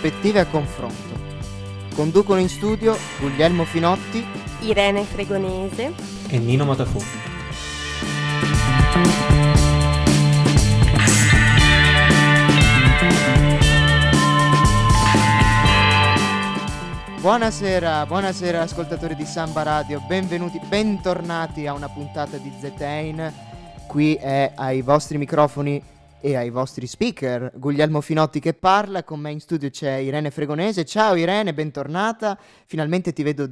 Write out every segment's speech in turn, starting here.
Prospettive a confronto. Conducono in studio Guglielmo Finotti, Irene Fregonese e Nino Matafu. Buonasera, buonasera ascoltatori di Samba Radio, benvenuti, bentornati a una puntata di ZN. Qui è ai vostri microfoni e ai vostri speaker. Guglielmo Finotti che parla, con me in studio c'è Irene Fregonese. Ciao Irene, bentornata. Finalmente ti vedo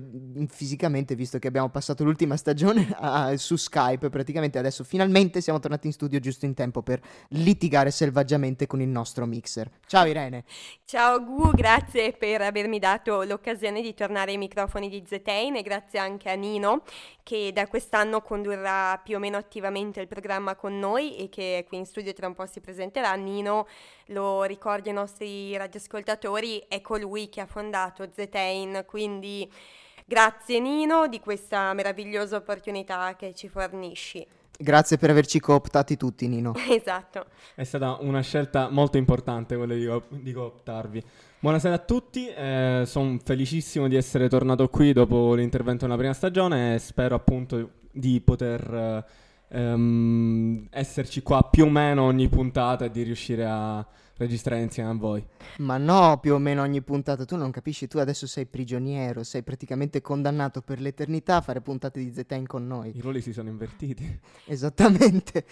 fisicamente visto che abbiamo passato l'ultima stagione a, su Skype praticamente. Adesso finalmente siamo tornati in studio giusto in tempo per litigare selvaggiamente con il nostro mixer. Ciao Irene. Ciao Gu, grazie per avermi dato l'occasione di tornare ai microfoni di Zetain e grazie anche a Nino che da quest'anno condurrà più o meno attivamente il programma con noi e che qui in studio tra un po' si si presenterà, Nino, lo ricordo ai nostri radioascoltatori, è colui che ha fondato Zetain, quindi grazie Nino di questa meravigliosa opportunità che ci fornisci. Grazie per averci cooptati tutti, Nino. esatto. È stata una scelta molto importante quella di, co- di cooptarvi. Buonasera a tutti, eh, sono felicissimo di essere tornato qui dopo l'intervento nella prima stagione e spero appunto di poter... Eh, um, esserci qua più o meno ogni puntata e di riuscire a registrare insieme a voi. Ma no, più o meno ogni puntata, tu non capisci, tu adesso sei prigioniero, sei praticamente condannato per l'eternità a fare puntate di Zetain con noi. I ruoli si sono invertiti. Esattamente.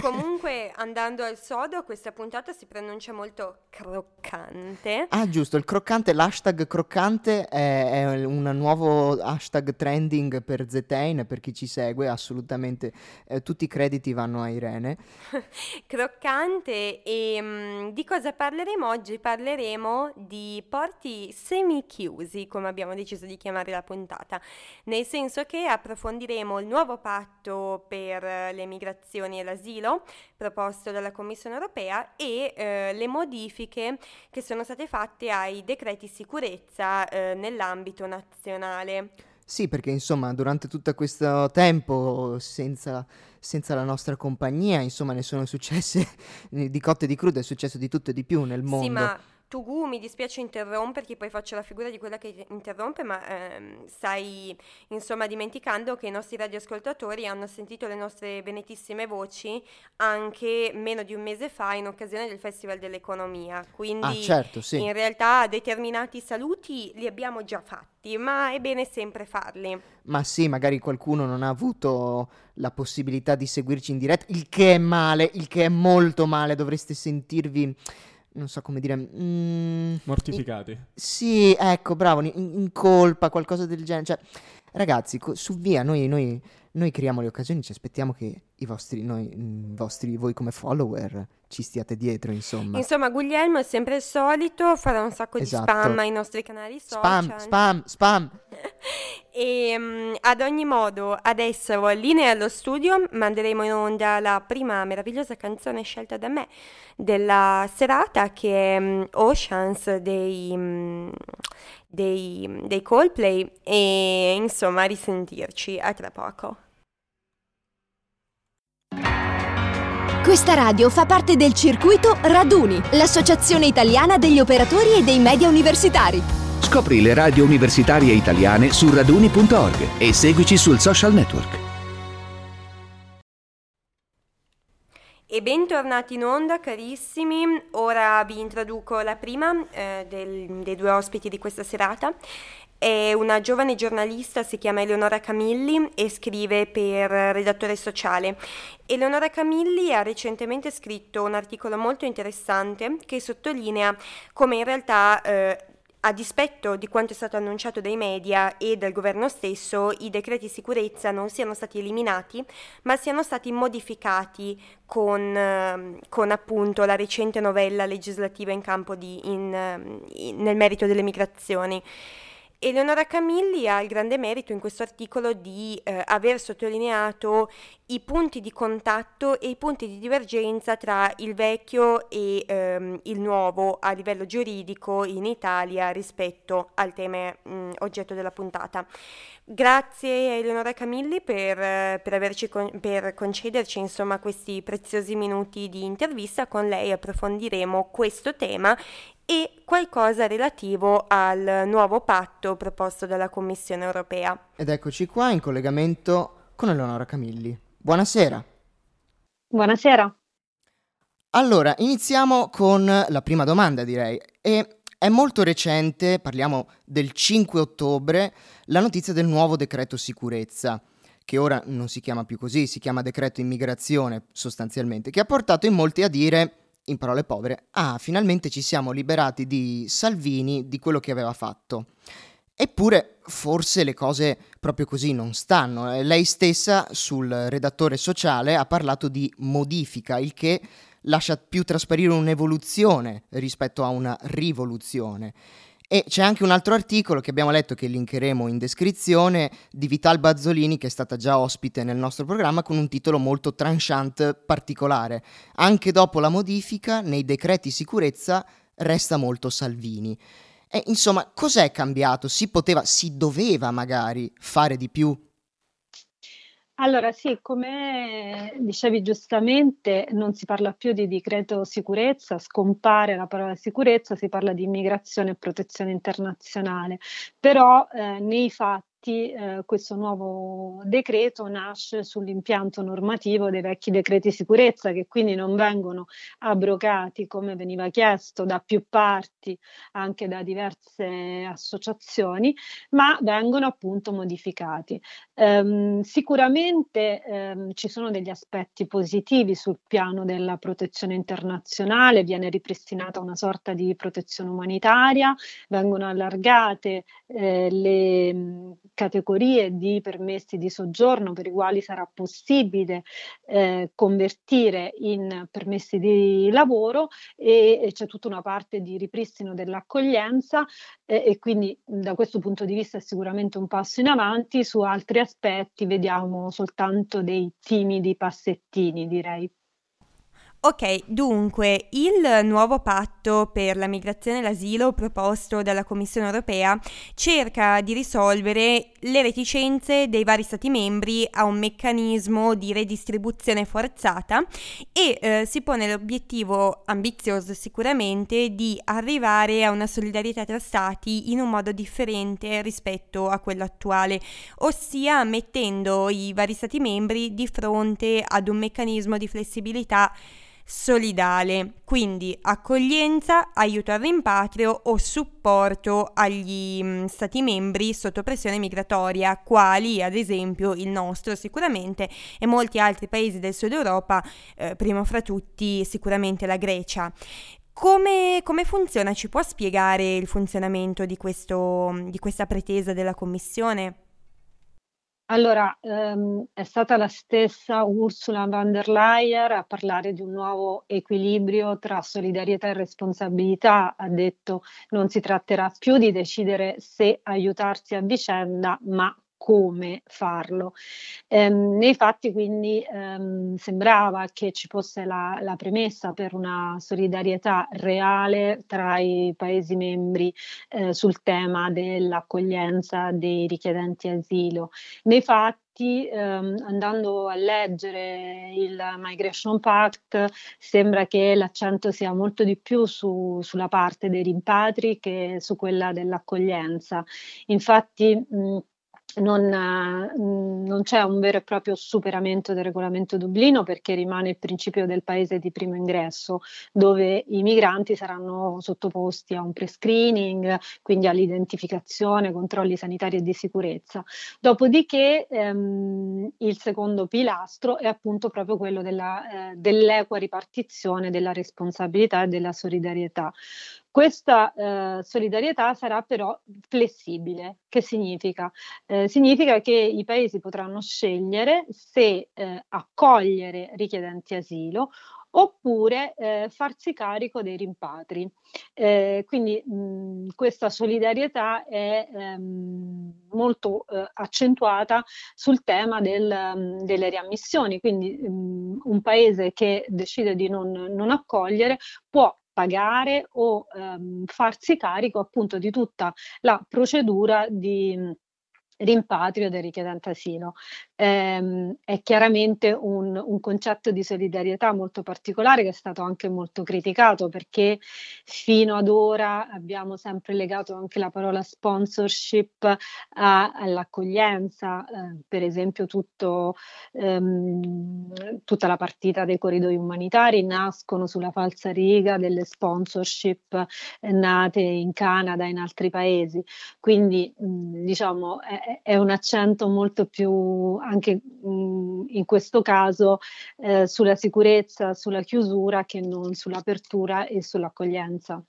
Comunque, andando al sodo, questa puntata si pronuncia molto croccante. Ah, giusto, il croccante, l'hashtag croccante è, è un nuovo hashtag trending per Zetain, per chi ci segue, assolutamente eh, tutti i crediti vanno a Irene. croccante e mh, mm, di cosa parleremo oggi? Parleremo di porti semi-chiusi, come abbiamo deciso di chiamare la puntata, nel senso che approfondiremo il nuovo patto per le migrazioni e l'asilo proposto dalla Commissione europea e eh, le modifiche che sono state fatte ai decreti sicurezza eh, nell'ambito nazionale. Sì, perché insomma, durante tutto questo tempo, senza, senza, la nostra compagnia, insomma, ne sono successe di cotte e di crude, è successo di tutto e di più nel mondo. Sì, ma tu mi dispiace interromperti, poi faccio la figura di quella che interrompe, ma ehm, stai insomma dimenticando che i nostri radioascoltatori hanno sentito le nostre benetissime voci anche meno di un mese fa in occasione del Festival dell'Economia. Quindi ah, certo, sì. in realtà determinati saluti li abbiamo già fatti, ma è bene sempre farli. Ma sì, magari qualcuno non ha avuto la possibilità di seguirci in diretta, il che è male, il che è molto male, dovreste sentirvi non so come dire... Mm, Mortificati. In, sì, ecco, bravo, in, in, colpa, qualcosa del genere. Cioè, ragazzi, co- su via, noi, noi, noi, creiamo le occasioni, ci aspettiamo che i vostri, noi, mm, vostri, voi come follower ci stiate dietro, insomma. Insomma, Guglielmo è sempre il solito, farà un sacco esatto. di spam ai nostri canali social. Spam, spam, spam. e um, ad ogni modo, adesso linea allo studio, manderemo in onda la prima meravigliosa canzone scelta da me della serata che è um, Oceans dei, um, dei, dei Coldplay e insomma risentirci a tra poco. Questa radio fa parte del circuito Raduni, l'associazione italiana degli operatori e dei media universitari. Scopri le radio universitarie italiane su raduni.org e seguici sul social network. E bentornati in onda carissimi, ora vi introduco la prima eh, del, dei due ospiti di questa serata è una giovane giornalista, si chiama Eleonora Camilli e scrive per Redattore Sociale. Eleonora Camilli ha recentemente scritto un articolo molto interessante che sottolinea come in realtà eh, a dispetto di quanto è stato annunciato dai media e dal governo stesso, i decreti sicurezza non siano stati eliminati, ma siano stati modificati con, ehm, con appunto la recente novella legislativa in campo di, in, in, nel merito delle migrazioni. Eleonora Camilli ha il grande merito in questo articolo di eh, aver sottolineato i punti di contatto e i punti di divergenza tra il vecchio e ehm, il nuovo a livello giuridico in Italia rispetto al tema mh, oggetto della puntata. Grazie a Eleonora Camilli per, per, con, per concederci insomma, questi preziosi minuti di intervista. Con lei approfondiremo questo tema e qualcosa relativo al nuovo patto proposto dalla Commissione europea. Ed eccoci qua in collegamento con Eleonora Camilli. Buonasera. Buonasera. Allora, iniziamo con la prima domanda, direi. E è molto recente, parliamo del 5 ottobre, la notizia del nuovo decreto sicurezza che ora non si chiama più così, si chiama decreto immigrazione sostanzialmente, che ha portato in molti a dire in parole povere, ah, finalmente ci siamo liberati di Salvini, di quello che aveva fatto. Eppure forse le cose proprio così non stanno. Eh, lei stessa sul redattore sociale ha parlato di modifica, il che lascia più trasparire un'evoluzione rispetto a una rivoluzione. E c'è anche un altro articolo che abbiamo letto che linkeremo in descrizione di Vital Bazzolini che è stata già ospite nel nostro programma con un titolo molto tranchant particolare. Anche dopo la modifica nei decreti sicurezza resta molto Salvini. E insomma, cos'è cambiato? Si poteva, si doveva magari fare di più allora sì, come dicevi giustamente, non si parla più di decreto sicurezza, scompare la parola sicurezza, si parla di immigrazione e protezione internazionale, però eh, nei fatti eh, questo nuovo decreto nasce sull'impianto normativo dei vecchi decreti sicurezza che quindi non vengono abrogati come veniva chiesto da più parti, anche da diverse associazioni, ma vengono appunto modificati. Ehm, sicuramente ehm, ci sono degli aspetti positivi sul piano della protezione internazionale, viene ripristinata una sorta di protezione umanitaria, vengono allargate eh, le categorie di permessi di soggiorno per i quali sarà possibile eh, convertire in permessi di lavoro e, e, c'è tutta una parte di ripristino dell'accoglienza eh, e quindi da questo punto di vista è sicuramente un passo in avanti, su altri aspetti vediamo soltanto dei timidi passettini direi. Ok, dunque il nuovo patto per la migrazione e l'asilo proposto dalla Commissione europea cerca di risolvere le reticenze dei vari Stati membri a un meccanismo di redistribuzione forzata e eh, si pone l'obiettivo ambizioso sicuramente di arrivare a una solidarietà tra Stati in un modo differente rispetto a quello attuale, ossia mettendo i vari Stati membri di fronte ad un meccanismo di flessibilità solidale, quindi accoglienza, aiuto al rimpatrio o supporto agli mh, mm, stati membri sotto pressione migratoria, quali ad esempio il nostro sicuramente e molti altri paesi del sud Europa, eh, primo fra tutti sicuramente la Grecia. Come, come, funziona? Ci può spiegare il funzionamento di, questo, di questa pretesa della Commissione? Allora, ehm, è stata la stessa Ursula von der Leyen a parlare di un nuovo equilibrio tra solidarietà e responsabilità. Ha detto non si tratterà più di decidere se aiutarsi a vicenda, ma come farlo. Ehm, nei fatti quindi ehm, sembrava che ci fosse la, la, premessa per una solidarietà reale tra i Paesi membri eh, sul tema dell'accoglienza dei richiedenti asilo. Nei fatti ehm, andando a leggere il Migration Pact sembra che l'accento sia molto di più su, sulla parte dei rimpatri che su quella dell'accoglienza. Infatti mh, non, mm, non, c'è un vero e proprio superamento del regolamento Dublino perché rimane il principio del paese di primo ingresso dove i migranti saranno sottoposti a un pre-screening, quindi all'identificazione, controlli sanitari e di sicurezza. Dopodiché ehm, il secondo pilastro è appunto proprio quello della, eh, dell'equa ripartizione della responsabilità e della solidarietà. Questa eh, solidarietà sarà però flessibile. Che significa? Eh, significa che i paesi potranno scegliere se eh, accogliere richiedenti asilo oppure eh, farsi carico dei rimpatri. Eh, quindi mh, questa solidarietà è ehm, molto eh, accentuata sul tema del, mh, delle riammissioni, quindi mh, un paese che decide di non, non accogliere può pagare o ehm, farsi carico appunto di tutta la procedura di rimpatrio del richiedente asilo. Ehm, è chiaramente un, un, concetto di solidarietà molto particolare che è stato anche molto criticato perché fino ad ora abbiamo sempre legato anche la parola sponsorship a, all'accoglienza, eh, per esempio tutto, ehm, tutta la partita dei corridoi umanitari nascono sulla falsa riga delle sponsorship nate in Canada e in altri paesi, quindi mh, diciamo è, è un accento molto più anche mh, in questo caso eh, sulla sicurezza, sulla chiusura che non sull'apertura e sull'accoglienza.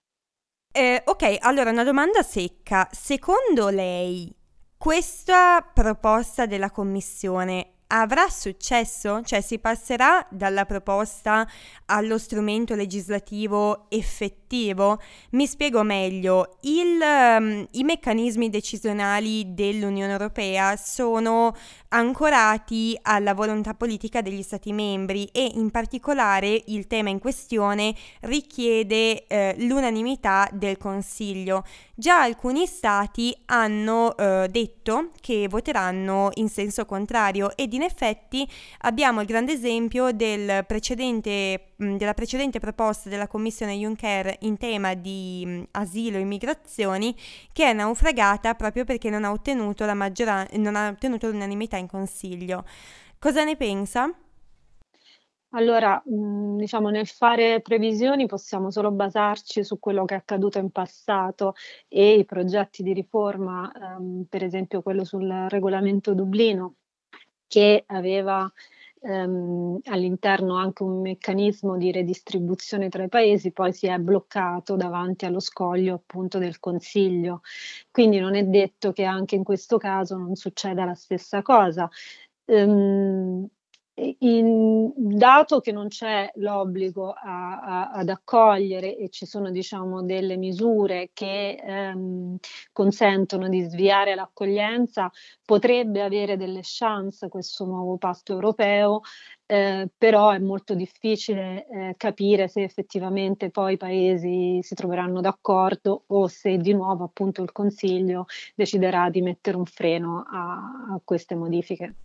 Eh, ok, allora una domanda secca. Secondo lei questa proposta della Commissione avrà successo? Cioè si passerà dalla proposta allo strumento legislativo effettivo? Mi spiego meglio, Il, um, i meccanismi decisionali dell'Unione Europea sono ancorati alla volontà politica degli Stati membri e in particolare il tema in questione richiede eh, l'unanimità del Consiglio. Già alcuni Stati hanno eh, detto che voteranno in senso contrario ed in effetti abbiamo il grande esempio del precedente, della precedente proposta della Commissione Juncker in tema di asilo e immigrazioni che è naufragata proprio perché non ha ottenuto, la maggiora- non ha ottenuto l'unanimità in Consiglio. Cosa ne pensa? Allora, diciamo, nel fare previsioni possiamo solo basarci su quello che è accaduto in passato e i progetti di riforma, ehm, per esempio quello sul regolamento Dublino, che aveva ehm, all'interno anche un meccanismo di redistribuzione tra i paesi, poi si è bloccato davanti allo scoglio appunto del Consiglio. Quindi non è detto che anche in questo caso non succeda la stessa cosa. Um, in, dato che non c'è l'obbligo a, a, ad accogliere e ci sono diciamo delle misure che ehm, consentono di sviare l'accoglienza, potrebbe avere delle chance questo nuovo patto europeo, eh, però è molto difficile eh, capire se effettivamente poi i paesi si troveranno d'accordo o se di nuovo appunto il Consiglio deciderà di mettere un freno a, a queste modifiche.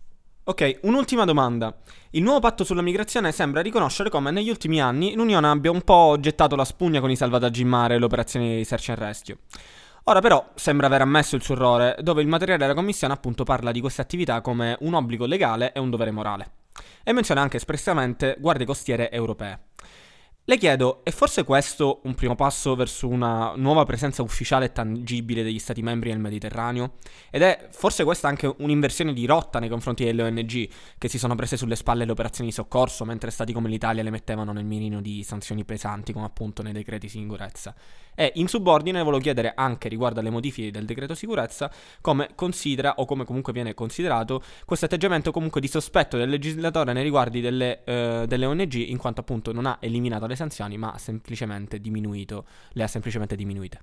Ok, un'ultima domanda. Il nuovo patto sulla migrazione sembra riconoscere come negli ultimi anni l'Unione abbia un po' gettato la spugna con i salvataggi in mare e le operazioni di search and rescue. Ora però sembra aver ammesso il suo errore, dove il materiale della Commissione appunto parla di queste attività come un obbligo legale e un dovere morale. E menziona anche espressamente guardie costiere europee. Le chiedo, è forse questo un primo passo verso una nuova presenza ufficiale e tangibile degli Stati membri nel Mediterraneo? Ed è forse questa anche un'inversione di rotta nei confronti delle ONG che si sono prese sulle spalle le operazioni di soccorso mentre Stati come l'Italia le mettevano nel mirino di sanzioni pesanti come appunto nei decreti sicurezza? E in subordine volevo chiedere anche riguardo alle modifiche del decreto sicurezza come considera o come comunque viene considerato questo atteggiamento comunque di sospetto del legislatore nei riguardi delle, eh, delle ONG in quanto appunto non ha eliminato le sanzioni ma ha semplicemente diminuito, le ha semplicemente diminuite.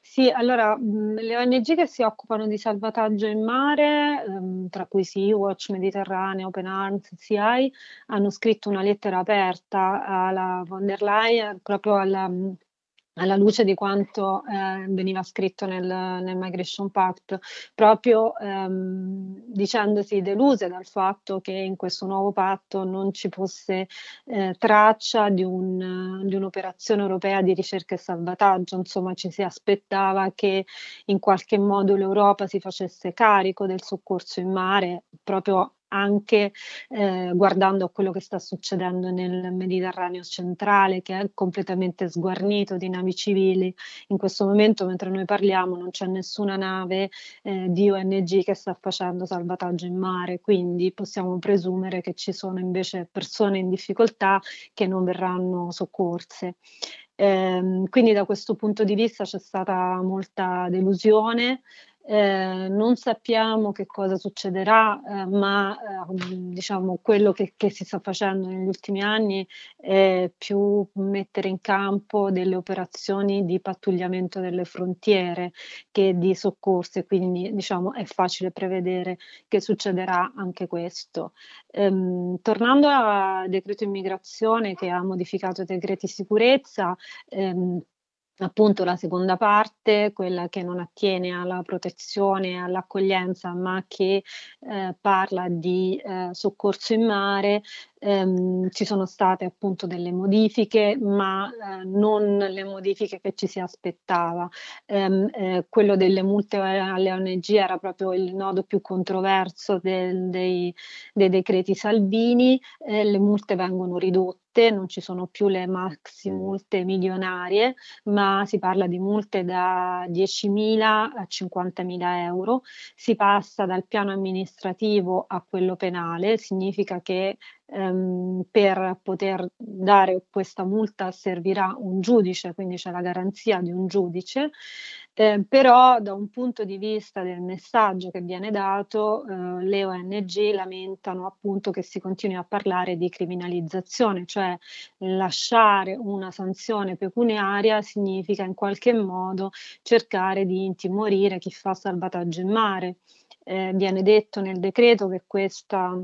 Sì, allora le ONG che si occupano di salvataggio in mare, ehm, tra cui Sea-Watch, Mediterraneo, Open Arms, CI, hanno scritto una lettera aperta alla von der Leyen, proprio alla alla luce di quanto eh, veniva scritto nel, nel, Migration Pact, proprio ehm, dicendosi deluse dal fatto che in questo nuovo patto non ci fosse eh, traccia di, un, di, un'operazione europea di ricerca e salvataggio, insomma ci si aspettava che in qualche modo l'Europa si facesse carico del soccorso in mare proprio anche eh, guardando a quello che sta succedendo nel Mediterraneo centrale, che è completamente sguarnito di navi civili. In questo momento, mentre noi parliamo, non c'è nessuna nave eh, di ONG che sta facendo salvataggio in mare, quindi possiamo presumere che ci sono invece persone in difficoltà che non verranno soccorse. Eh, quindi da questo punto di vista c'è stata molta delusione, eh, non sappiamo che cosa succederà, eh, ma eh, diciamo quello che, che, si sta facendo negli ultimi anni è più mettere in campo delle operazioni di pattugliamento delle frontiere che di soccorso, quindi diciamo è facile prevedere che succederà anche questo. Ehm, tornando al decreto immigrazione che ha modificato i decreti sicurezza, ehm, appunto la seconda parte, quella che non attiene alla protezione e all'accoglienza, ma che eh, parla di eh, soccorso in mare, ehm, ci sono state appunto delle modifiche, ma eh, non le modifiche che ci si aspettava. Ehm, eh, quello delle multe alle ONG era proprio il nodo più controverso del, dei, dei, decreti Salvini, eh, le multe vengono ridotte, non ci sono più le maxi multe milionarie, ma si parla di multe da 10.000 a 50.000 euro, si passa dal piano amministrativo a quello penale, significa che ehm, per poter dare questa multa servirà un giudice, quindi c'è la garanzia di un giudice, eh, però da un punto di vista del messaggio che viene dato, eh, le ONG lamentano appunto che si continui a parlare di criminalizzazione, cioè lasciare una sanzione pecuniaria significa in qualche modo cercare di intimorire chi fa salvataggio in mare. Eh, viene detto nel decreto che questa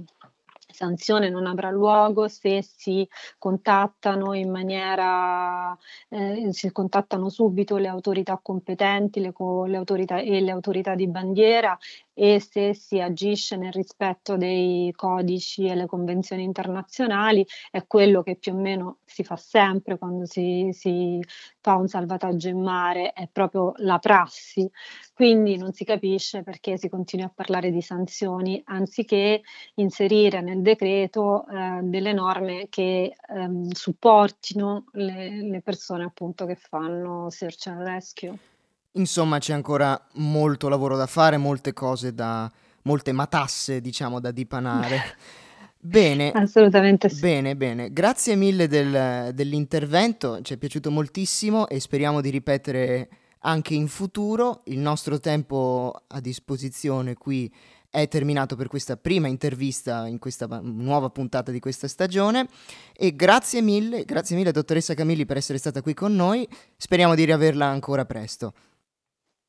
sanzione non avrà luogo se si contattano in maniera, eh, si contattano subito le autorità competenti le, le autorità, e le autorità di bandiera e se si agisce nel rispetto dei codici e le convenzioni internazionali è quello che più o meno si fa sempre quando si, si fa un salvataggio in mare, è proprio la prassi. Quindi non si capisce perché si continua a parlare di sanzioni anziché inserire nel decreto eh, delle norme che ehm, supportino le, le persone appunto che fanno search and rescue. Insomma, c'è ancora molto lavoro da fare, molte cose da molte matasse, diciamo, da dipanare. Bene, assolutamente sì. Bene, bene. Grazie mille del, dell'intervento, ci è piaciuto moltissimo e speriamo di ripetere anche in futuro. Il nostro tempo a disposizione qui è terminato per questa prima intervista in questa nuova puntata di questa stagione e grazie mille, grazie mille dottoressa Camilli per essere stata qui con noi. Speriamo di riaverla ancora presto.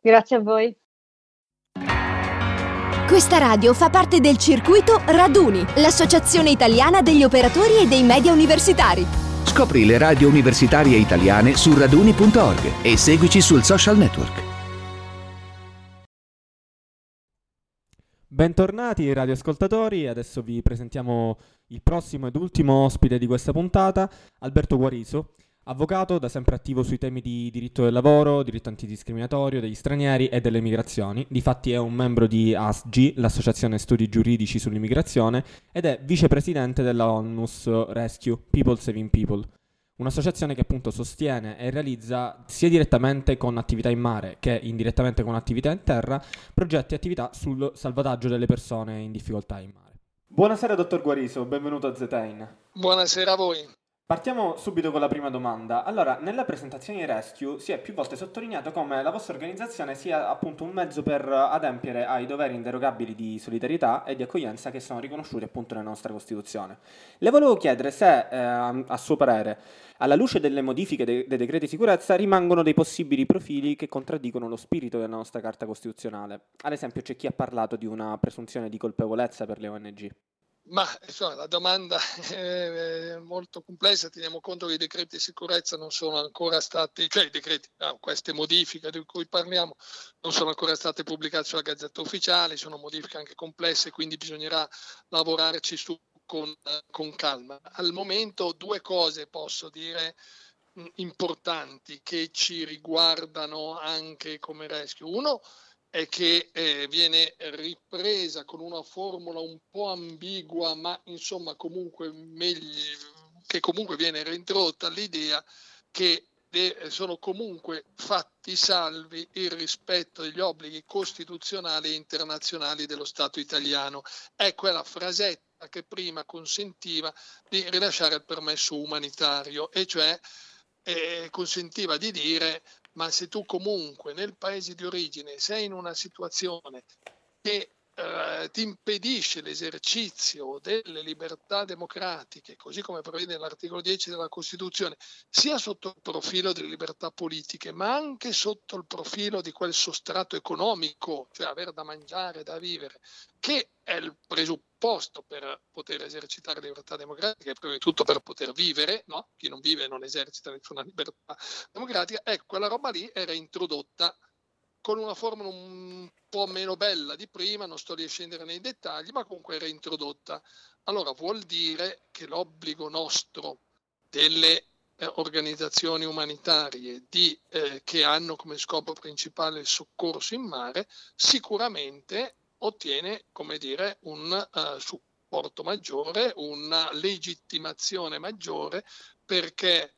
Grazie a voi. Questa radio fa parte del circuito Raduni, l'associazione italiana degli operatori e dei media universitari. Scopri le radio universitarie italiane su raduni.org e seguici sul social network. Bentornati radioascoltatori, adesso vi presentiamo il prossimo ed ultimo ospite di questa puntata, Alberto Guariso, Avvocato, da sempre attivo sui temi di diritto del lavoro, diritto antidiscriminatorio degli stranieri e delle migrazioni. Difatti è un membro di ASGI, l'Associazione Studi Giuridici sull'Immigrazione, ed è vicepresidente della ONUS Rescue, People Saving People. Un'associazione che appunto sostiene e realizza sia direttamente con attività in mare che indirettamente con attività in terra progetti e attività sul salvataggio delle persone in difficoltà in mare. Buonasera dottor Guariso, benvenuto a Zetain. Buonasera a voi. Partiamo subito con la prima domanda. Allora, nella presentazione di Rescue si è più volte sottolineato come la vostra organizzazione sia appunto un mezzo per adempiere ai doveri inderogabili di solidarietà e di accoglienza che sono riconosciuti appunto nella nostra Costituzione. Le volevo chiedere se, eh, a suo parere, alla luce delle modifiche dei, dei decreti di sicurezza, rimangono dei possibili profili che contraddicono lo spirito della nostra Carta Costituzionale. Ad esempio, c'è chi ha parlato di una presunzione di colpevolezza per le ONG. Ma insomma, la domanda è molto complessa, teniamo conto che i decreti di sicurezza non sono ancora stati, cioè i decreti, no, queste modifiche di cui parliamo non sono ancora state pubblicate sulla Gazzetta Ufficiale, sono modifiche anche complesse, quindi bisognerà lavorarci su con, con calma. Al momento due cose posso dire importanti che ci riguardano anche come rescue. Uno, è che eh, viene ripresa con una formula un po' ambigua, ma insomma comunque meglio, che comunque viene reintrodotta l'idea che sono comunque fatti salvi il rispetto degli obblighi costituzionali e internazionali dello Stato italiano. È quella frasetta che prima consentiva di rilasciare il permesso umanitario, e cioè eh, consentiva di dire ma se tu comunque nel paese di origine sei in una situazione che eh, ti impedisce l'esercizio delle libertà democratiche, così come prevede l'articolo 10 della Costituzione, sia sotto il profilo delle libertà politiche, ma anche sotto il profilo di quel sostrato economico, cioè avere da mangiare, da vivere, che è il presupposto per poter esercitare libertà democratiche, prima di tutto per poter vivere, no? chi non vive non esercita nessuna libertà democratica, ecco, quella roba lì era introdotta con una formula un po' meno bella di prima, non sto a scendere nei dettagli, ma comunque era introdotta. Allora vuol dire che l'obbligo nostro delle eh, organizzazioni umanitarie di, eh, che hanno come scopo principale il soccorso in mare sicuramente ottiene come dire, un uh, supporto maggiore, una legittimazione maggiore perché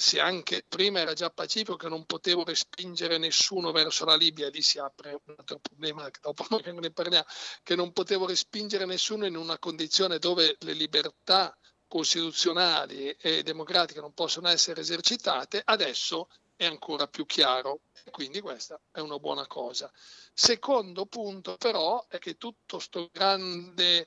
se anche prima era già pacifico che non potevo respingere nessuno verso la Libia, lì si apre un altro problema che dopo ne parliamo, che non potevo respingere nessuno in una condizione dove le libertà costituzionali e democratiche non possono essere esercitate, adesso è ancora più chiaro. Quindi questa è una buona cosa. Secondo punto però è che tutto sto grande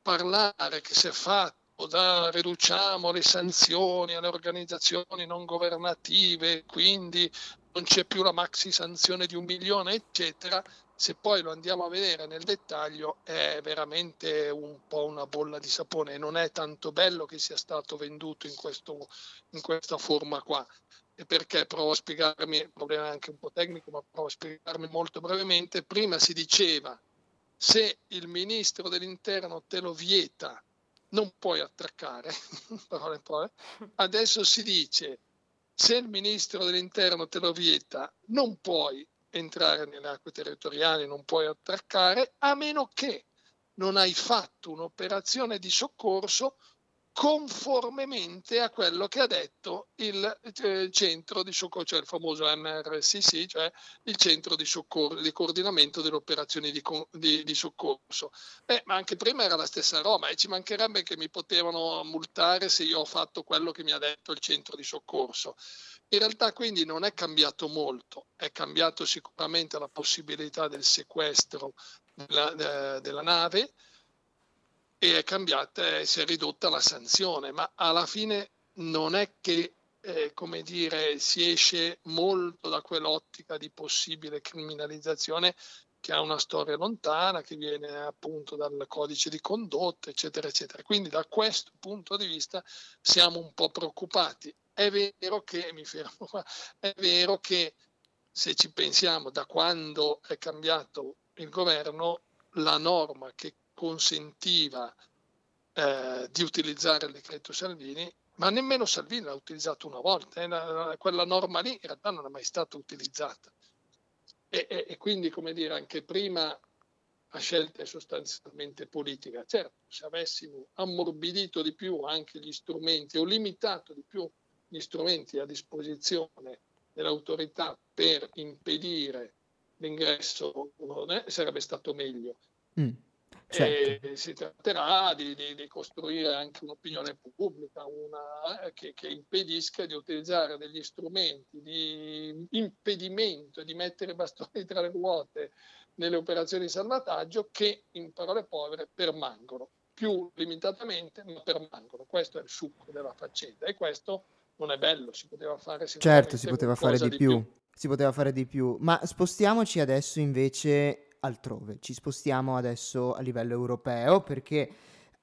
parlare che si è fatto da, riduciamo le sanzioni alle organizzazioni non governative, quindi non c'è più la maxi sanzione di un milione, eccetera, se poi lo andiamo a vedere nel dettaglio è veramente un po' una bolla di sapone e non è tanto bello che sia stato venduto in, questo, in questa forma qua. E perché provo a spiegarmi, il problema è anche un po' tecnico, ma provo a spiegarmi molto brevemente. Prima si diceva se il ministro dell'interno te lo vieta non puoi attraccare, parole. adesso si dice se il ministro dell'interno te lo vieta non puoi entrare nelle acque territoriali, non puoi attraccare, a meno che non hai fatto un'operazione di soccorso conformemente a quello che ha detto il eh, centro di soccorso, cioè il famoso MRCC, cioè il centro di, soccorso, di coordinamento delle operazioni di, di, di soccorso. Eh, ma anche prima era la stessa roba e ci mancherebbe che mi potevano multare se io ho fatto quello che mi ha detto il centro di soccorso. In realtà quindi non è cambiato molto, è cambiato sicuramente la possibilità del sequestro della, de, della nave, e è cambiata si è ridotta la sanzione, ma alla fine non è che eh, come dire, si esce molto da quell'ottica di possibile criminalizzazione che ha una storia lontana, che viene appunto dal codice di condotta, eccetera, eccetera. Quindi da questo punto di vista siamo un po' preoccupati. È vero che, mi fermo qua, è vero che se ci pensiamo da quando è cambiato il governo, la norma che consentiva eh, di utilizzare il decreto Salvini, ma nemmeno Salvini l'ha utilizzato una volta, eh, quella norma lì in realtà non è mai stata utilizzata. E, e, e quindi, come dire, anche prima la scelta è sostanzialmente politica. Certo, se avessimo ammorbidito di più anche gli strumenti o limitato di più gli strumenti a disposizione dell'autorità per impedire l'ingresso, sarebbe stato meglio. Mm. Certo. Si tratterà di, di, di, costruire anche un'opinione pubblica una, eh, che, che, impedisca di utilizzare degli strumenti di impedimento, di mettere bastoni tra le ruote nelle operazioni di salvataggio che, in parole povere, permangono. Più limitatamente, ma permangono. Questo è il succo della faccenda e questo non è bello, si poteva fare Certo, si poteva fare di, di più. più. Si poteva fare di più. Ma spostiamoci adesso invece altrove. Ci spostiamo adesso a livello europeo perché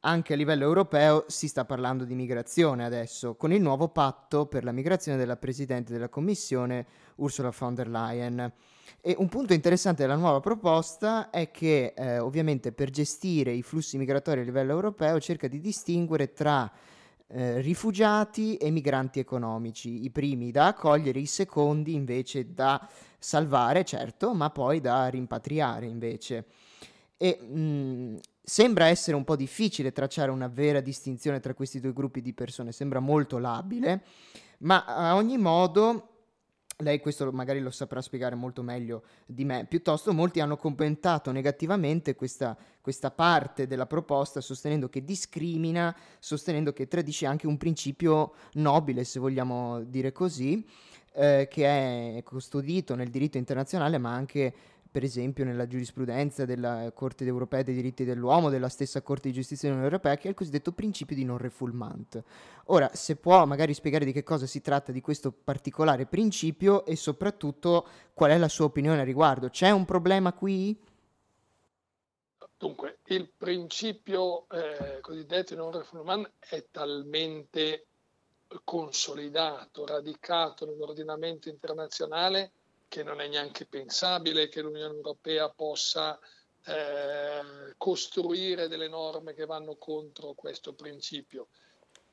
anche a livello europeo si sta parlando di migrazione adesso, con il nuovo patto per la migrazione della Presidente della Commissione Ursula von der Leyen. E un punto interessante della nuova proposta è che eh, ovviamente per gestire i flussi migratori a livello europeo cerca di distinguere tra eh, rifugiati e migranti economici, i primi da accogliere, i secondi invece da salvare, certo, ma poi da rimpatriare invece. E mh, mm, sembra essere un po' difficile tracciare una vera distinzione tra questi due gruppi di persone, sembra molto labile, ma a ogni modo lei questo magari lo saprà spiegare molto meglio di me. Piuttosto molti hanno commentato negativamente questa, questa, parte della proposta sostenendo che discrimina, sostenendo che tradisce anche un principio nobile, se vogliamo dire così, eh, che è custodito nel diritto internazionale ma anche per esempio nella giurisprudenza della Corte europea dei diritti dell'uomo, della stessa Corte di giustizia dell'Unione Europea, che è il cosiddetto principio di non refoulement. Ora, se può magari spiegare di che cosa si tratta di questo particolare principio e soprattutto qual è la sua opinione a riguardo. C'è un problema qui? Dunque, il principio eh, cosiddetto di non refoulement è talmente consolidato, radicato nell'ordinamento internazionale che non è neanche pensabile che l'Unione Europea possa eh, costruire delle norme che vanno contro questo principio.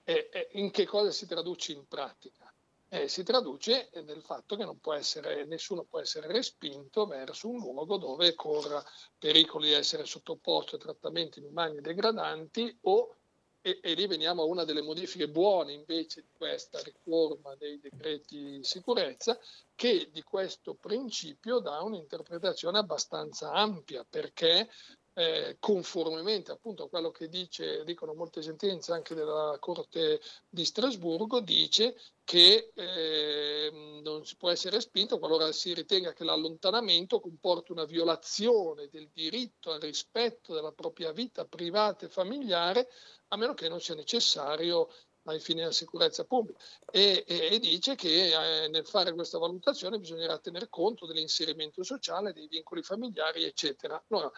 E, e in che cosa si traduce in pratica? Eh, si traduce nel fatto che può essere, nessuno può essere respinto verso un luogo dove corra pericolo di essere sottoposto a trattamenti inumani e degradanti o e, e lì veniamo a una delle modifiche buone invece di questa riforma dei decreti di sicurezza, che di questo principio dà un'interpretazione abbastanza ampia, perché eh, conformemente appunto a quello che dice, dicono molte sentenze anche della Corte di Strasburgo, dice che eh, non si può essere spinto qualora si ritenga che l'allontanamento comporti una violazione del diritto al rispetto della propria vita privata e familiare a meno che non sia necessario ai fini della sicurezza pubblica e, e, e dice che eh, nel fare questa valutazione bisognerà tener conto dell'inserimento sociale, dei vincoli familiari, eccetera. Allora,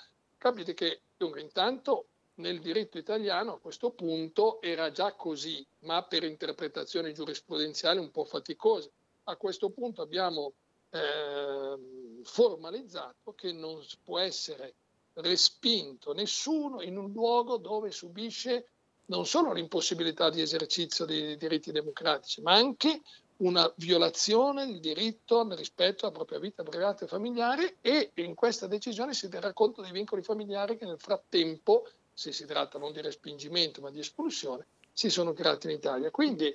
capite che dunque, intanto nel diritto italiano a questo punto era già così, ma per interpretazioni giurisprudenziali un po' faticose. A questo punto abbiamo eh, formalizzato che non può essere respinto nessuno in un luogo dove subisce non solo l'impossibilità di esercizio dei diritti democratici, ma anche una violazione del diritto al rispetto alla propria vita privata e familiare e in questa decisione si terrà conto dei vincoli familiari che nel frattempo, se si tratta non di respingimento ma di espulsione, si sono creati in Italia. Quindi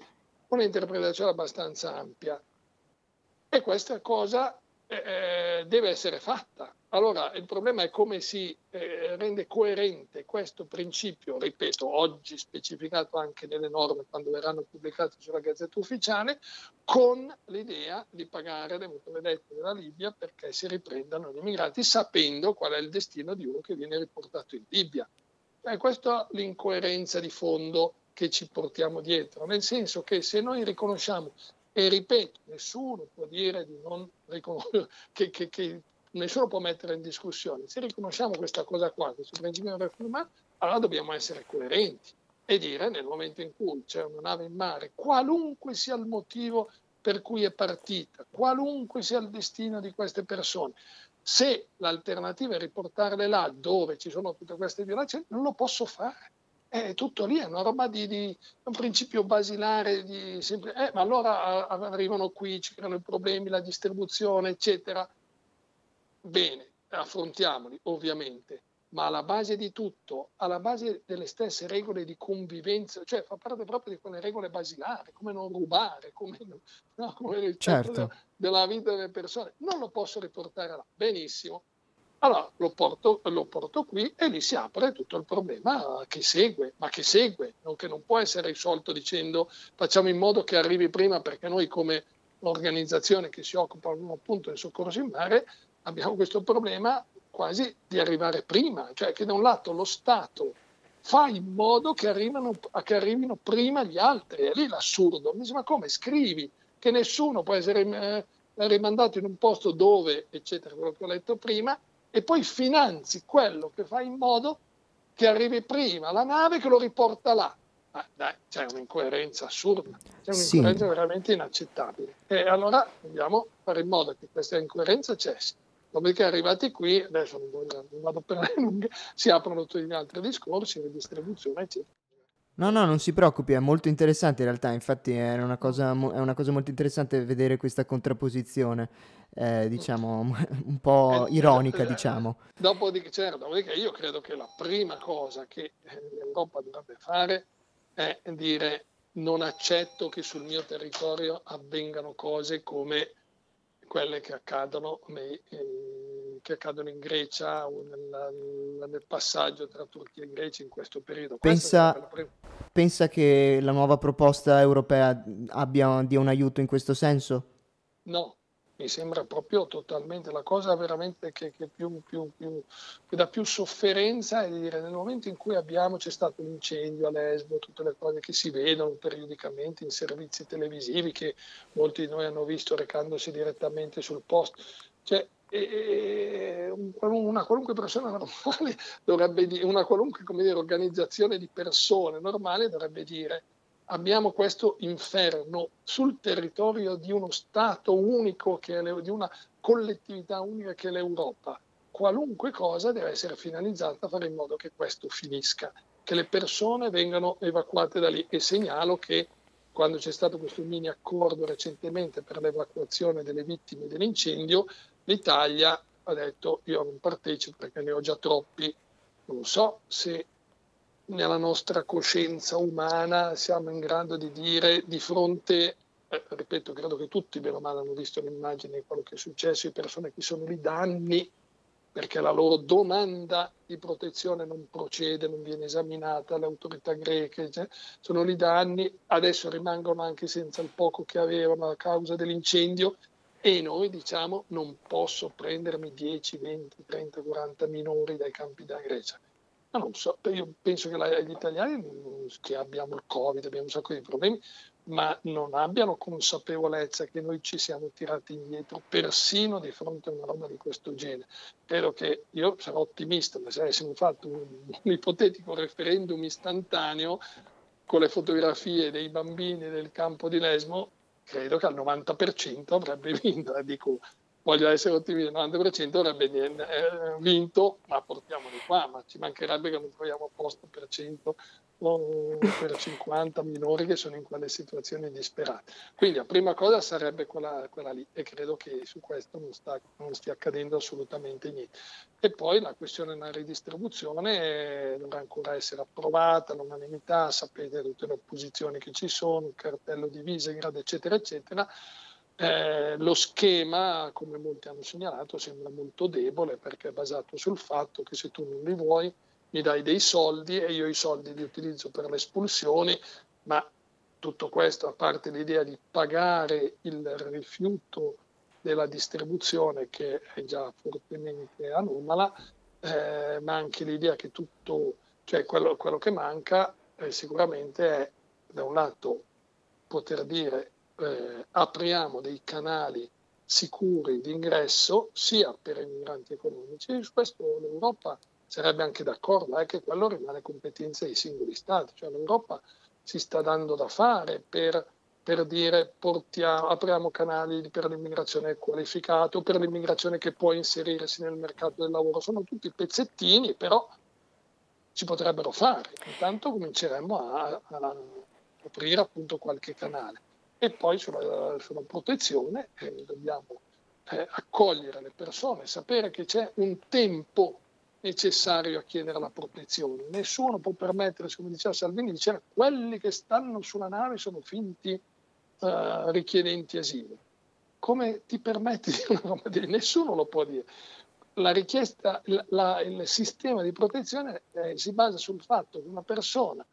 un'interpretazione abbastanza ampia. E questa cosa eh, deve essere fatta. Allora, il problema è come si eh, rende coerente questo principio, ripeto, oggi specificato anche nelle norme quando verranno pubblicate sulla Gazzetta Ufficiale, con l'idea di pagare le motovedette della Libia perché si riprendano gli immigrati sapendo qual è il destino di uno che viene riportato in Libia. Questa è l'incoerenza di fondo che ci portiamo dietro, nel senso che se noi riconosciamo e ripeto, nessuno può dire di non riconoscere, che, che, che, nessuno può mettere in discussione. Se riconosciamo questa cosa qua, questo principio del reformato, allora dobbiamo essere coerenti e dire nel momento in cui c'è una nave in mare, qualunque sia il motivo per cui è partita, qualunque sia il destino di queste persone, se l'alternativa è riportarle là dove ci sono tutte queste violazioni, non lo posso fare è tutto lì, è una roba di, di un principio basilare di sempre, eh, ma allora arrivano qui, ci creano i problemi, la distribuzione, eccetera. Bene, affrontiamoli, ovviamente, ma alla base di tutto, alla base delle stesse regole di convivenza, cioè fa parte proprio di quelle regole basilari, come non rubare, come, no, come il certo. della, della vita delle persone, non lo posso riportare là. Benissimo, allora lo porto, lo porto, qui e lì si apre tutto il problema che segue, ma che segue, non, che non può essere risolto dicendo facciamo in modo che arrivi prima perché noi come organizzazione che si occupa appunto del soccorso in mare abbiamo questo problema quasi di arrivare prima, cioè che da un lato lo Stato fa in modo che, arrivino, che arrivino prima gli altri, è lì l'assurdo, mi dice ma come scrivi che nessuno può essere eh, rimandato in un posto dove, eccetera, quello che ho letto prima, e poi finanzi quello che fa in modo che arrivi prima la nave che lo riporta là. Ah, dai, c'è un'incoerenza assurda, c'è un'incoerenza sì. veramente inaccettabile. E allora dobbiamo fare in modo che questa incoerenza cessi. Dopodiché arrivati qui, adesso non, voglio, non vado per le lunghe, si aprono tutti gli altri discorsi, redistribuzione, eccetera. No, no, non si preoccupi, è molto interessante in realtà, infatti è una cosa, è una cosa molto interessante vedere questa contrapposizione, eh, diciamo, un po' eh, ironica, eh, diciamo. Dopodiché, certo, io credo che la prima cosa che l'Europa dovrebbe fare è dire non accetto che sul mio territorio avvengano cose come quelle che accadono nei, che accadono in Grecia o nel, nel, passaggio tra Turchia e Grecia in questo periodo. Pensa, pensa che la nuova proposta europea abbia dia un aiuto in questo senso? No, mi sembra proprio totalmente la cosa veramente che, che, più, più, più, che dà più sofferenza è dire nel momento in cui abbiamo, c'è stato un incendio a Lesbo, tutte le cose che si vedono periodicamente in servizi televisivi che molti di noi hanno visto recandosi direttamente sul posto, cioè una qualunque persona normale dovrebbe dire, una qualunque dire, organizzazione di persone normale dovrebbe dire abbiamo questo inferno sul territorio di uno Stato unico, che è, di una collettività unica che è l'Europa. Qualunque cosa deve essere finalizzata a fare in modo che questo finisca, che le persone vengano evacuate da lì. E segnalo che quando c'è stato questo mini accordo recentemente per l'evacuazione delle vittime dell'incendio, l'Italia ha detto io non partecipo perché ne ho già troppi, non so se nella nostra coscienza umana siamo in grado di dire di fronte, eh, ripeto, credo che tutti bene o male hanno visto l'immagine di quello che è successo, le persone che sono lì da anni perché la loro domanda di protezione non procede, non viene esaminata, le autorità greche cioè, sono lì da anni, adesso rimangono anche senza il poco che avevano a causa dell'incendio e noi diciamo non posso prendermi 10, 20, 30, 40 minori dai campi della Grecia. Ma non so, io penso che la, gli italiani che abbiamo il Covid, abbiamo un sacco di problemi, ma non abbiano consapevolezza che noi ci siamo tirati indietro persino di fronte a una roba di questo genere. Spero che io sarò ottimista, ma se avessimo fatto un, un ipotetico referendum istantaneo con le fotografie dei bambini del campo di Lesmo, credo che al 90% avrebbe vinto. Eh, dico, voglio essere ottimista, il 90% avrebbe eh, vinto, ma portiamoli qua, ma ci mancherebbe che non troviamo posto per 100 o per 50 minori che sono in quelle situazioni disperate. Quindi la prima cosa sarebbe quella, quella lì e credo che su questo non, sta, non, stia accadendo assolutamente niente. E poi la questione della ridistribuzione dovrà ancora essere approvata all'unanimità, sapete tutte le opposizioni che ci sono, il cartello di Visegrad, eccetera, eccetera eh, lo schema, come molti hanno segnalato, sembra molto debole perché è basato sul fatto che se tu non li vuoi mi dai dei soldi e io i soldi li utilizzo per le espulsioni, ma tutto questo, a parte l'idea di pagare il rifiuto della distribuzione che è già fortemente anomala, eh, ma anche l'idea che tutto, cioè quello, quello che manca eh, sicuramente è da un lato poter dire eh, apriamo dei canali sicuri di ingresso sia per i migranti economici, su questo l'Europa sarebbe anche d'accordo, è che quello rimane competenza dei singoli Stati, cioè l'Europa si sta dando da fare per, per dire portiamo, apriamo canali per l'immigrazione qualificata o per l'immigrazione che può inserirsi nel mercato del lavoro, sono tutti pezzettini, però si potrebbero fare, intanto cominceremmo a, a aprire appunto qualche canale e poi sulla, sulla protezione eh, dobbiamo eh, accogliere le persone, sapere che c'è un tempo necessario a chiedere la protezione. Nessuno può permettersi, come diceva Salvini, dicere quelli che stanno sulla nave sono finti eh, richiedenti asilo. Come ti permetti di una roba di Nessuno lo può dire. La richiesta, la, la, il sistema di protezione eh, si basa sul fatto che una persona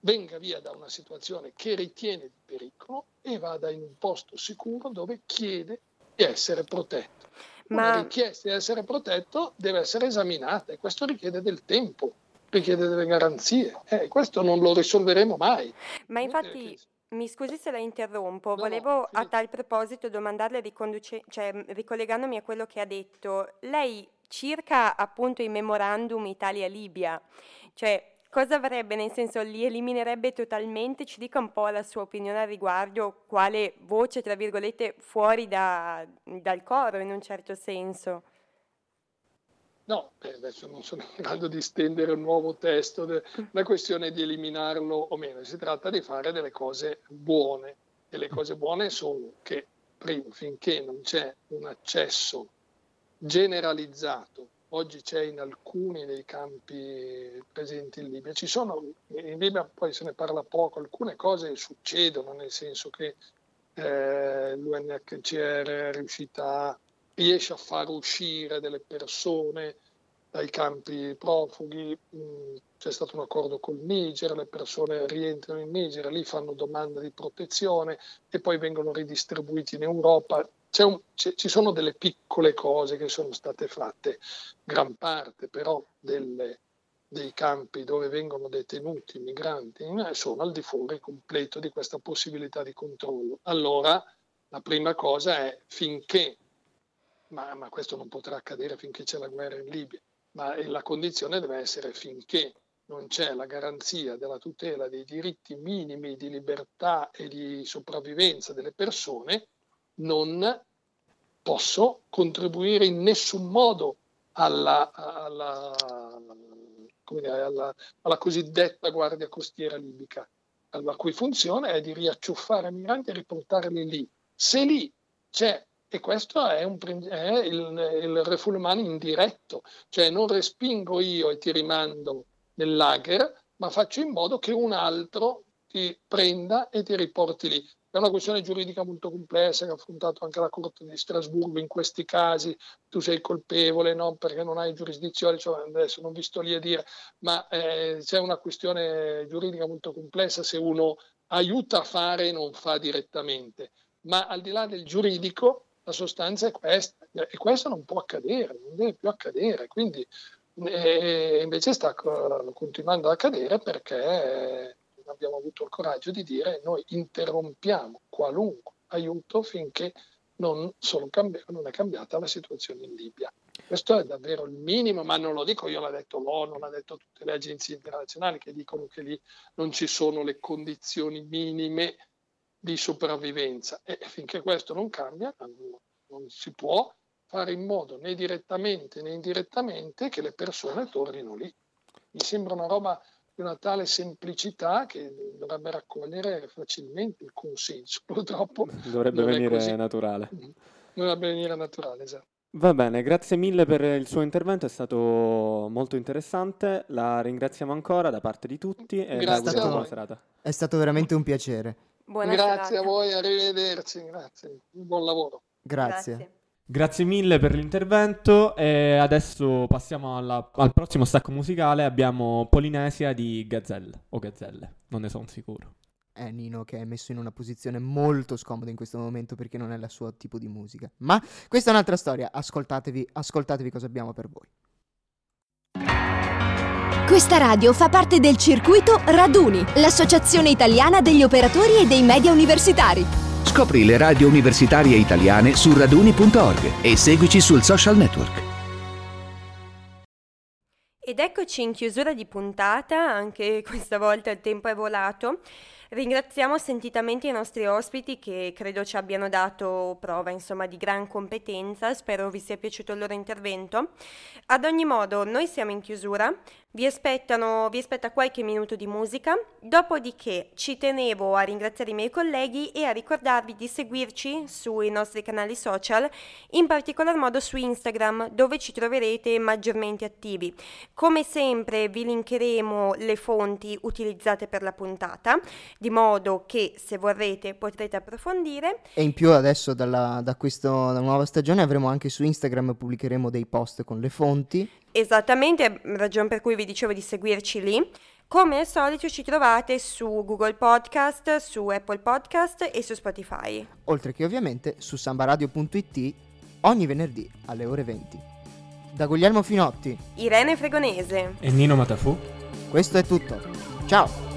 venga via da una situazione che ritiene di pericolo e vada in un posto sicuro dove chiede di essere protetto. Ma... Una richiesta di essere protetto deve essere esaminata e questo richiede del tempo, richiede delle garanzie. Eh, questo non lo risolveremo mai. Ma infatti... Mi scusi se la interrompo, volevo a tal proposito domandarle, riconduce- cioè, ricollegandomi a quello che ha detto, lei circa appunto i memorandum Italia-Libia, cioè Cosa avrebbe, nel senso li eliminerebbe totalmente? Ci dica un po' la sua opinione al riguardo, quale voce, tra virgolette, fuori da, dal coro in un certo senso. No, adesso non sono in grado di stendere un nuovo testo, la questione è di eliminarlo o meno, si tratta di fare delle cose buone e le cose buone sono che, primo, finché non c'è un accesso generalizzato oggi c'è in alcuni dei campi presenti in Libia. Sono, in Libia poi se ne parla poco, alcune cose succedono, nel senso che eh, l'UNHCR riuscita, riesce a far uscire delle persone dai campi profughi, mm, c'è stato un accordo col Niger, le persone rientrano in Niger, lì fanno domanda di protezione e poi vengono ridistribuiti in Europa un, ci sono delle piccole cose che sono state fatte, gran parte però delle, dei campi dove vengono detenuti i migranti eh, sono al di fuori completo di questa possibilità di controllo. Allora la prima cosa è finché, ma, ma questo non potrà accadere finché c'è la guerra in Libia, ma la condizione deve essere finché non c'è la garanzia della tutela dei diritti minimi di libertà e di sopravvivenza delle persone, non posso contribuire in nessun modo alla, alla, alla, alla cosiddetta guardia costiera libica, la cui funzione è di riacciuffare migranti e riportarli lì. Se lì c'è e questo è, un, è il, il refoulement indiretto, cioè non respingo io e ti rimando nel lager, ma faccio in modo che un altro ti prenda e ti riporti lì. È una questione giuridica molto complessa che ha affrontato anche la Corte di Strasburgo in questi casi. Tu sei colpevole no? perché non hai giurisdizione, cioè adesso non vi sto lì a dire, ma eh, c'è una questione giuridica molto complessa se uno aiuta a fare e non fa direttamente. Ma al di là del giuridico, la sostanza è questa e questo non può accadere, non deve più accadere. Quindi e invece sta continuando ad accadere perché abbiamo avuto il coraggio di dire noi interrompiamo qualunque aiuto finché non, cambi- non, è cambiata la situazione in Libia. Questo è davvero il minimo, ma non lo dico io, l'ha detto l'ONU, l'ha detto tutte le agenzie internazionali che dicono che lì non ci sono le condizioni minime di sopravvivenza e finché questo non cambia non, non si può fare in modo né direttamente né indirettamente che le persone tornino lì. Mi sembra una roba di una tale semplicità che dovrebbe raccogliere facilmente il consenso. Purtroppo dovrebbe venire naturale. Dovrebbe venire naturale, esatto. Va bene, grazie mille per il suo intervento, è stato molto interessante. La ringraziamo ancora da parte di tutti e grazie buona serata. È stato veramente un piacere. Buona grazie serata. a voi, arrivederci, grazie. Buon lavoro. grazie. grazie. Grazie mille per l'intervento e adesso passiamo alla, al prossimo stacco musicale. Abbiamo Polinesia di Gazzelle o Gazzelle, non ne sono sicuro. È Nino che è messo in una posizione molto scomoda in questo momento perché non è il suo tipo di musica. Ma questa è un'altra storia, ascoltatevi, ascoltatevi cosa abbiamo per voi. Questa radio fa parte del circuito Raduni, l'associazione italiana degli operatori e dei media universitari. Scopri le radio universitarie italiane su raduni.org e seguici sul social network. Ed eccoci in chiusura di puntata, anche questa volta il tempo è volato. Ringraziamo sentitamente i nostri ospiti che credo ci abbiano dato prova insomma, di gran competenza, spero vi sia piaciuto il loro intervento. Ad ogni modo, noi siamo in chiusura, vi, aspettano, vi aspetta qualche minuto di musica, dopodiché ci tenevo a ringraziare i miei colleghi e a ricordarvi di seguirci sui nostri canali social, in particolar modo su Instagram dove ci troverete maggiormente attivi. Come sempre vi linkeremo le fonti utilizzate per la puntata, di modo che se vorrete potrete approfondire. E in più adesso dalla, da questa nuova stagione avremo anche su Instagram, pubblicheremo dei post con le fonti. Esattamente, ragione per cui vi dicevo di seguirci lì. Come al solito ci trovate su Google Podcast, su Apple Podcast e su Spotify. Oltre che ovviamente su sambaradio.it ogni venerdì alle ore 20. Da Guglielmo Finotti, Irene Fregonese e Nino Matafu. Questo è tutto. Ciao!